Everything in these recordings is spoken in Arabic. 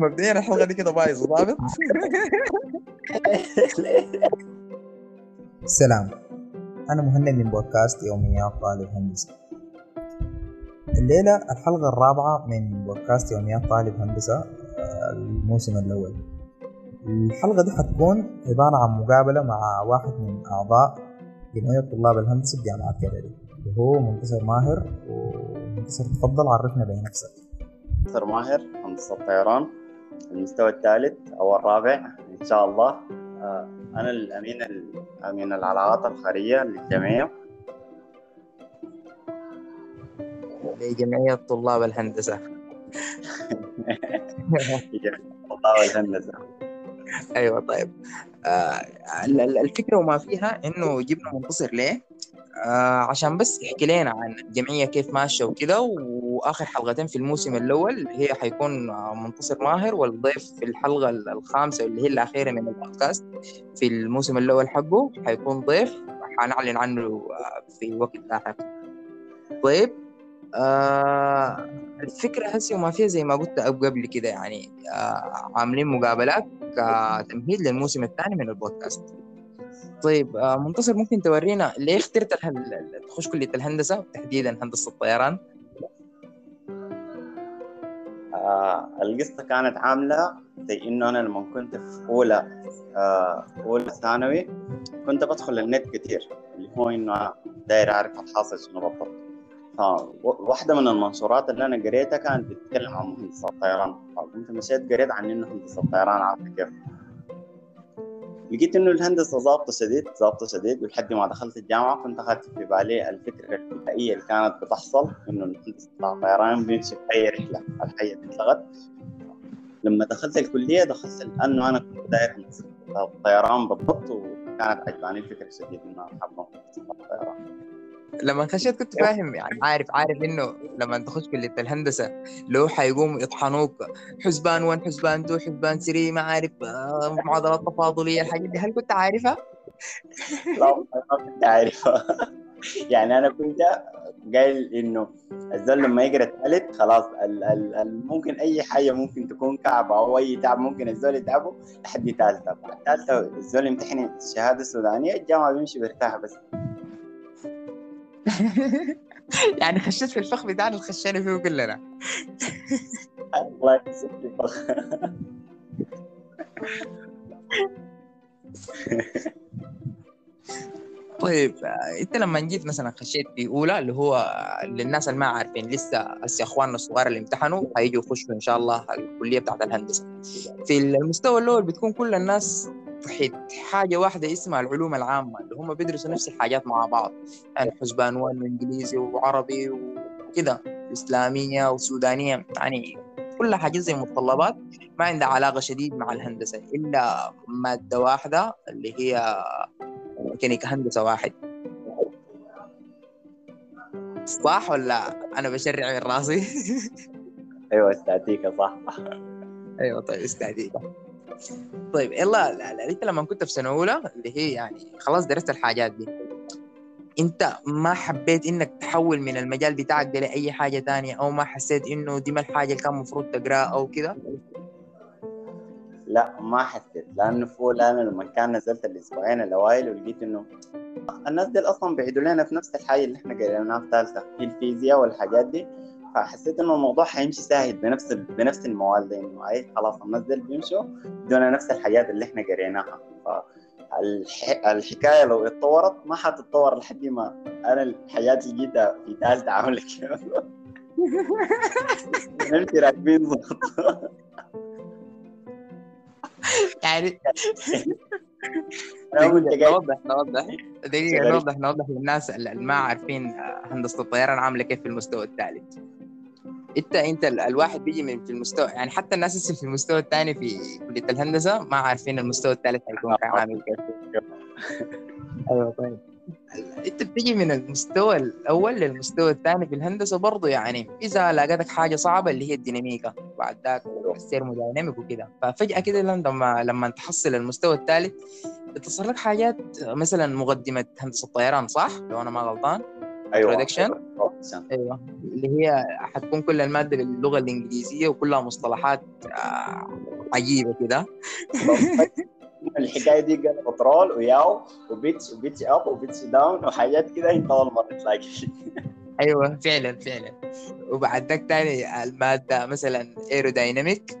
مبدئيا الحلقة دي كده بايظة ضابط السلام أنا مهند من بودكاست يوميات طالب هندسة الليلة الحلقة الرابعة من بودكاست يوميات طالب هندسة آه، الموسم الأول. الحلقة دي حتكون عبارة عن مقابلة مع واحد من أعضاء جمعية طلاب الهندسة بجامعة كندي وهو منتصر ماهر ومنتصر تفضل عرفنا بنفسك. منتصر ماهر هندسة الطيران المستوى الثالث أو الرابع إن شاء الله. آه، أنا الأمين أمين العلاقات الخارجية للجمعية لجمعيه طلاب الهندسة. طلاب الهندسة. أيوه طيب. آه ال- ال- الفكرة وما فيها إنه جبنا منتصر ليه؟ آه عشان بس يحكي لنا عن الجمعية كيف ماشية وكده وآخر حلقتين في الموسم الأول هي حيكون آه، منتصر ماهر والضيف في الحلقة ال- الخامسة اللي هي الأخيرة من البودكاست في الموسم الأول حقه حيكون ضيف حنعلن عنه آه، في وقت لاحق طيب آه الفكرة هسه وما فيها زي ما قلت قبل كده يعني آه عاملين مقابلات كتمهيد للموسم الثاني من البودكاست. طيب آه منتصر ممكن تورينا ليه اخترت تخش كلية الهندسة تحديدا هندسة الطيران؟ آه القصة كانت عاملة زي إنه أنا لما كنت في أولى آه أولى ثانوي كنت بدخل النت كتير اللي هو إنه داير أعرف الحاصل شنو بالضبط. فواحدة من المنشورات اللي أنا قريتها كانت بتتكلم عن هندسة الطيران. فكنت مشيت قريت عن إنه هندسة الطيران عارفة كيف. لقيت إنه الهندسة ظابطة شديد ظابطة شديد ولحد ما دخلت الجامعة كنت أخذت في بالي الفكرة البدائية اللي كانت بتحصل إنه الهندسة بتاع الطيران بيمشي في أي رحلة الحية اتلغت لما دخلت الكلية دخلت لأنه أنا كنت داير هندسة الطيران بالضبط وكانت عجباني الفكرة شديد حابة هندسة الطيران لما خشيت كنت فاهم يعني عارف عارف إنه لما تخش كلية الهندسة لو حيقوموا يطحنوك حسبان 1 حسبان 2 حسبان 3 ما عارف آه، معادلات تفاضلية الحاجات دي. هل كنت عارفها؟ لا ما كنت عارفها. يعني أنا كنت قايل إنه الزول لما يقرأ الثالث خلاص ال ال ال ممكن أي حاجة ممكن تكون كعبة أو أي تعب ممكن الزول يتعبه لحد ثالثه ثالثه الزول يمتحن الشهاده السودانيه الجامعة بيمشي بيرتاح بس. يعني خشيت في الفخ بتاعنا اللي خشينا فيه كلنا الله يسلمك فخ. طيب انت لما جيت مثلا خشيت في اولى اللي هو للناس اللي ما عارفين لسه هسه اخواننا الصغار اللي امتحنوا هيجوا يخشوا إن شاء الله الكلية بتاعت الهندسة في المستوى الأول بتكون كل الناس تحت حاجة واحدة اسمها العلوم العامة اللي هم بيدرسوا نفس الحاجات مع بعض يعني حسبان وانجليزي وعربي وكده إسلامية وسودانية يعني كلها حاجات زي متطلبات ما عندها علاقة شديد مع الهندسة إلا مادة واحدة اللي هي ميكانيكا هندسة واحد. صح ولا أنا بشرع من راسي؟ أيوه استاتيكا صح. أيوه طيب استعدي طيب يلا لا- لا، انت لما كنت في سنة أولى اللي هي يعني خلاص درست الحاجات دي. أنت ما حبيت إنك تحول من المجال بتاعك ده لاي حاجة تانية أو ما حسيت إنه دي ما الحاجة اللي كان المفروض تقرأها أو كده؟ لا ما حسيت لأنه في أولى أنا لما كان نزلت الأسبوعين الأوائل ولقيت إنه الناس دي أصلا بيعيدوا لنا في نفس الحاجة اللي إحنا قريناها في ثالثة في الفيزياء والحاجات دي. فحسيت إنه الموضوع حيمشي سهل بنفس بنفس المواد دي إنه اي خلاص الناس بيمشوا بدون نفس الحاجات اللي إحنا قريناها. الحكاية لو اتطورت ما حتتطور لحد ما أنا الحاجات اللي جيتها في ثالثه عاملة كده. نمشي راكبين ضغط. يعني نوضح نوضح دقيقة. نوضح نوضح للناس اللي ما عارفين هندسة الطيران عاملة كيف في المستوى الثالث. انت انت ال- الواحد بيجي من في المستوى يعني حتى الناس اللي في المستوى الثاني في كلية الهندسة ما عارفين المستوى الثالث هيكون عامل كيف أيوه طيب. انت بتيجي من المستوى الأول للمستوى الثاني في الهندسة برضه يعني إذا لقيتك حاجة صعبة اللي هي الديناميكا بعد ذاك السيرمودايناميك وكده. ففجأة كده لما لما تحصل المستوى الثالث بتصير لك حاجات مثلا مقدمة هندسة الطيران صح؟ لو أنا ما غلطان. أيوه introduction. Introduction. أيوه. اللي هي حتكون كل المادة باللغة الإنجليزية وكلها مصطلحات آه، عجيبة كده. الحكاية دي قالت رول وياو وبيتش وبيتش أب وبيتش داون وحاجات كده انت اول مرة تلاقي. أيوه فعلا فعلا. وبعد ذاك تاني المادة مثلا aerodynamic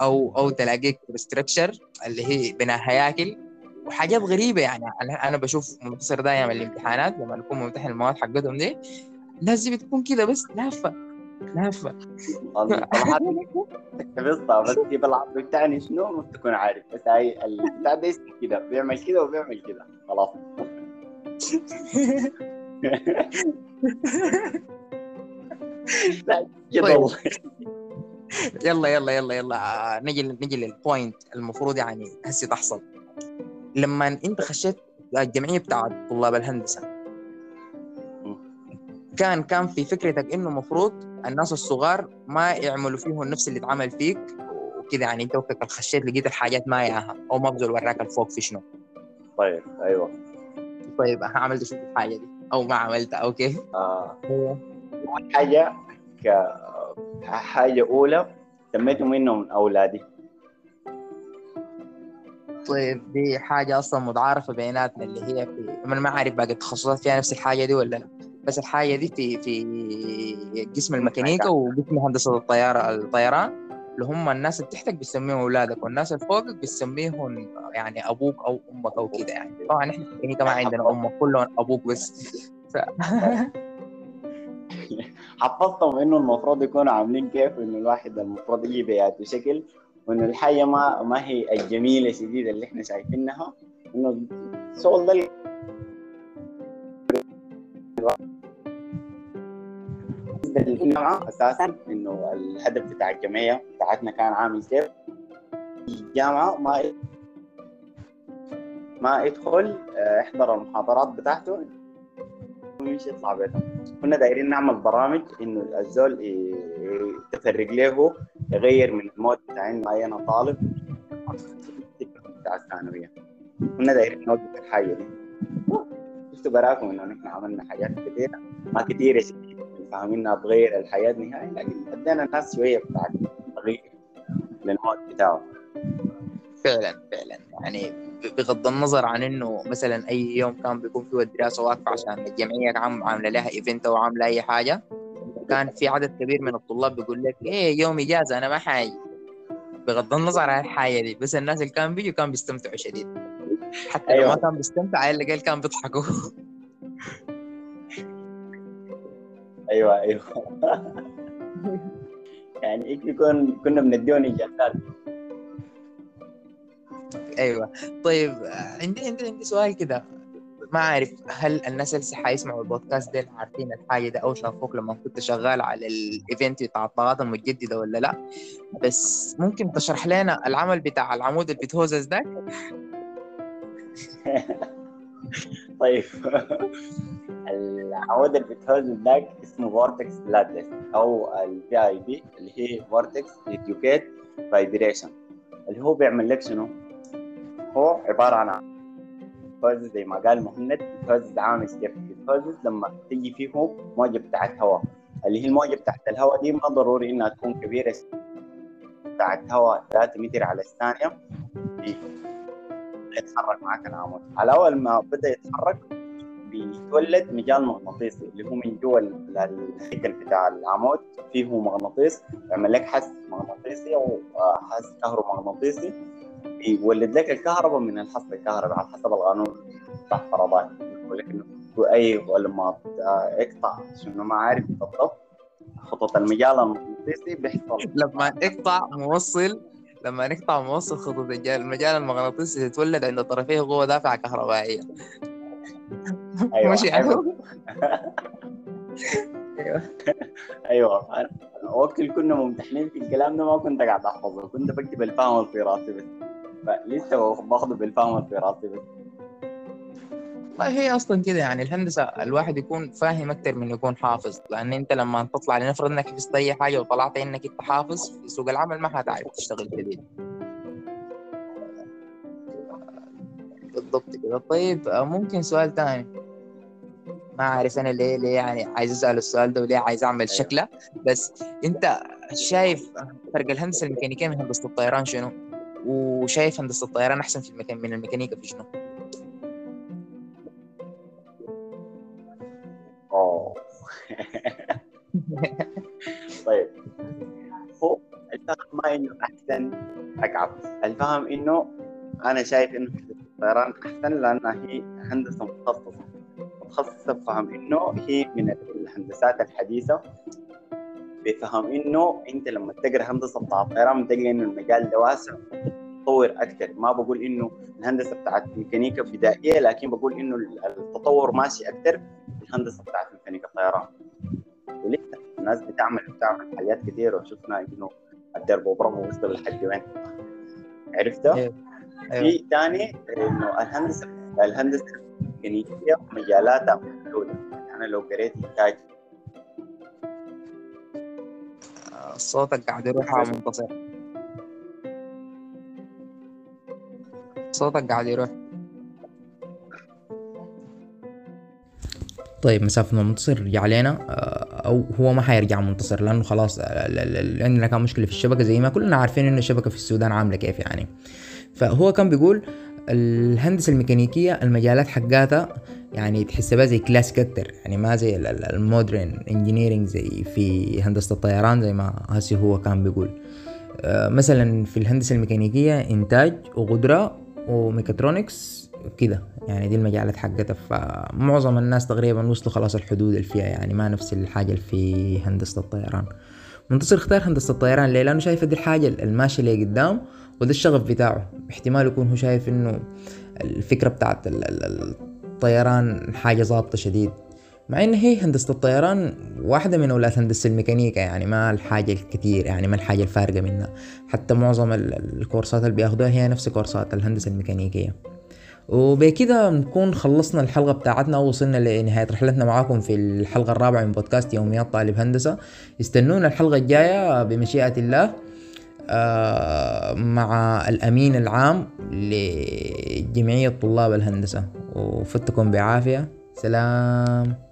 أو أو تلاقيك ستراكشر اللي هي بناء هياكل وحاجات غريبة يعني أنا أنا بشوف مختصر دايما الامتحانات لما نكون ممتحن المواد حقتهم دي. الناس دي بتكون كده بس لافه المصطلحات حفظتها بس كيف العرض بتاعني شنو؟ ما تكون عارف بس هاي البتاع ده كده بيعمل كده وبيعمل كده. خلاص. لا كده طيب. والله. يلا يلا يلا يلا. آه، نجي نجي للبوينت المفروض يعني هسه تحصل. لما أنت خشيت الجمعية بتاعت طلاب الهندسة كان كان في فكرتك إنه المفروض الناس الصغار ما يعملوا فيهم نفس اللي اتعمل فيك وكذا يعني أنت وقتك خشيت لقيت الحاجات ما ياها أو ما بزول وراك الفوق في شنو؟ طيب أيوه. طيب أنا عملت شو الحاجة دي؟ أو ما عملتها أوكي. آه. أول حاجة كحاجه أولى سميته منه من أولادي. طيب دي حاجة أصلا متعارفة بيناتنا اللي هي في أنا ما عارف باقي التخصصات فيها نفس الحاجة دي ولا لا؟ بس الحاجة دي في في قسم الميكانيكا وقسم هندسة الطيارة الطيران اللي هم الناس اللي تحتك بتسميهم اولادك والناس اللي فوقك بتسميهم يعني أبوك أو أمك أو كده يعني. طبعا إحنا في الميكانيكا ما عندنا أمك كلهم أبوك بس. ف... حفظتهم إنه المفروض يكونوا عاملين كيف إنه الواحد المفروض يجي بياته شكل وإنه الحياة ما ما هي الجميلة شديدة اللي إحنا شايفينها. إنه الشغل ده بالنسبة للجامعه أساسا إنه الهدف بتاع الجمعية بتاعتنا كان عامل كيف الجامعة ما ما يدخل آه، يحضر المحاضرات بتاعته. ويمشي يطلع بيته كنا دايرين نعمل برامج إنه الزول يتفرج له يغير من المود بتاع إنه معين طالب. بتاع الثانوية. كنا دايرين نوقف الحاجة دي. شفتوا براكم إنه نحن عملنا حاجات كثيره ما كثير يا شيخ فاهمينها تغير الحياة نهائي لكن ادينا الناس شوية بتاعت تغيير لل mood بتاعه فعلا فعلا. يعني بغض النظر عن إنه مثلا أي يوم كان بيكون فيه الدراسه واقفة عشان الجمعية عاملة لها event أو عاملة أي حاجة كان في عدد كبير من الطلاب بيقول لك إيه يوم اجازه أنا ما حاجي. بغض النظر عن الحاجة دي بس الناس اللي كانوا بيجوا كانوا بيستمتعوا شديد. حتى لو أيوة. ما كان بيستمتع اللي قال كان بيضحكوا. أيوه أيوه. يعني إيش يكون كنا بنديهم اجازات أيوه. طيب عندي عندي عندي سؤال كده. ما عارف هل الناس اللي حيسمعوا البودكاست ده عارفين الحاجة ده أو شافوك لما كنت شغال على الايفنت بتاع الطاقات المتجدده ولا لأ؟ بس ممكن تشرح لنا العمل بتاع العمود اللي بتهوزز ده؟ طيب. العود اللي بتهز ذاك اسمه vortex bladeless أو ال VIV اللي هي vortex induced vibration اللي هو بيعمل لك شنو؟ هو عبارة عن بتهزز زي ما قال مهند بتهزز عامل كيف بتهزز لما تيجي فيه موجة بتاعت هواء اللي هي الموجة بتاعت الهواء دي ما ضروري إنها تكون كبيرة. بتاعت هواء 3 متر على الثانية. يتحرك معاك العمود على أول ما بدأ يتحرك بيتولد مجال مغناطيسي اللي هو من جوا ال- الهيكل بتاع العمود. فيه مغناطيس يعمل لك حس مغناطيسي أو حس كهرومغناطيسي بيولد لك الكهرباء من الحصل الكهرباء على حسب القانون بتاع فرضات يقول لك انه أي لما آه، يقطع شنو ما عارف بالضبط خطوط المجال المغناطيسي بيحصل. لما نقطع موصل لما نقطع موصل خطوط المجال المغناطيسي تتولد عند طرفيه قوه دافعه كهربائية. أيوه مش أيوة. أيوه. أنا وقت اللي كنا ممتحنين في الكلام ده ما كنت قاعد أحفظه كنت بكتب الفهم في راسي بس. فلسه باخذه بالفهم في راسي بس. والله هي أصلا كده يعني الهندسة الواحد يكون فاهم أكثر من يكون حافظ لأن أنت لما تطلع لنفرض إنك حفظت أي حاجة وطلعت إنك أنت حافظ في سوق العمل ما حتعرف تشتغل جديد بالضبط كده طيب ممكن سؤال ثاني ما عارف أنا ليه ليه يعني عايز أسأل السؤال ده وليه عايز أعمل أيوه. شكله بس أنت شايف فرق الهندسة الميكانيكية من هندسة الطيران شنو؟ وشايف هندسة الطيران أحسن في المكان من الميكانيكا في شنو؟ أوه. طيب. هو الفهم ما إنه أحسن اقعد الفهم إنه أنا شايف إنه الطيران أحسن لانها هي هندسة متخصصة. متخصصة بفهم إنه هي من الهندسات الحديثة. بفهم إنه أنت لما تقرأ هندسة بتاع الطيران بتلقى إنه المجال ده واسع متطور أكثر ما بقول إنه الهندسة بتاعت ميكانيكا بدائية لكن بقول إنه التطور ماشي أكثر الهندسة بتاعت ميكانيكا الطيران ولسه الناس بتعمل بتعمل حاجات كثيره وشفنا إنه الدرب وبرمه وصل لحد وين. عرفتها؟ أيوه. في ثاني إنه الهندسة الهندسة الميكانيكية مجالاتها محدودة. يعني أنا لو قريت انتاج صوتك قاعد يروح على منتصر صوتك قاعد يروح. طيب مسافة ما منتصر يرجع علينا آه، أو هو ما حيرجع منتصر لأنه خلاص عندنا كان مشكلة في الشبكة زي ما كلنا عارفين انه الشبكة في السودان عاملة كيف يعني. فهو كان بيقول الهندسة الميكانيكية المجالات حقاتها يعني تحسها بقى زي كلاسيك أكتر يعني ما زي ال- ال- ال modern engineering زي في هندسة الطيران زي ما هسي هو كان بيقول. آه، مثلا في الهندسة الميكانيكية إنتاج وقدرة وميكاترونكس كده. يعني دي المجالات حقتها. فمعظم الناس تقريبا وصلوا خلاص الحدود اللي فيها. يعني ما نفس الحاجة اللي في هندسة الطيران. منتصر اختار هندسة الطيران ليه؟ لأنه شايف دي الحاجة الماشية اللي قدام وده الشغف بتاعه. احتمال يكون هو شايف إنه الفكرة بتاعت ال- ال- الطيران حاجة ظابطة شديد. مع إن هي هندسة الطيران واحدة من أولاد هندسة الميكانيكا. يعني ما الحاجة الكتير يعني ما الحاجة الفارقة منها. حتى معظم ال- الكورسات اللي بياخدوها هي نفس كورسات الهندسة الميكانيكية. وبكده نكون خلصنا الحلقة بتاعتنا ووصلنا لنهاية رحلتنا معاكم في الحلقة الرابعة من بودكاست يوميات طالب هندسة. استنونا الحلقة الجاية بمشيئة الله آه، مع الأمين العام لجمعية طلاب الهندسة. وفتكم بعافية. سلام.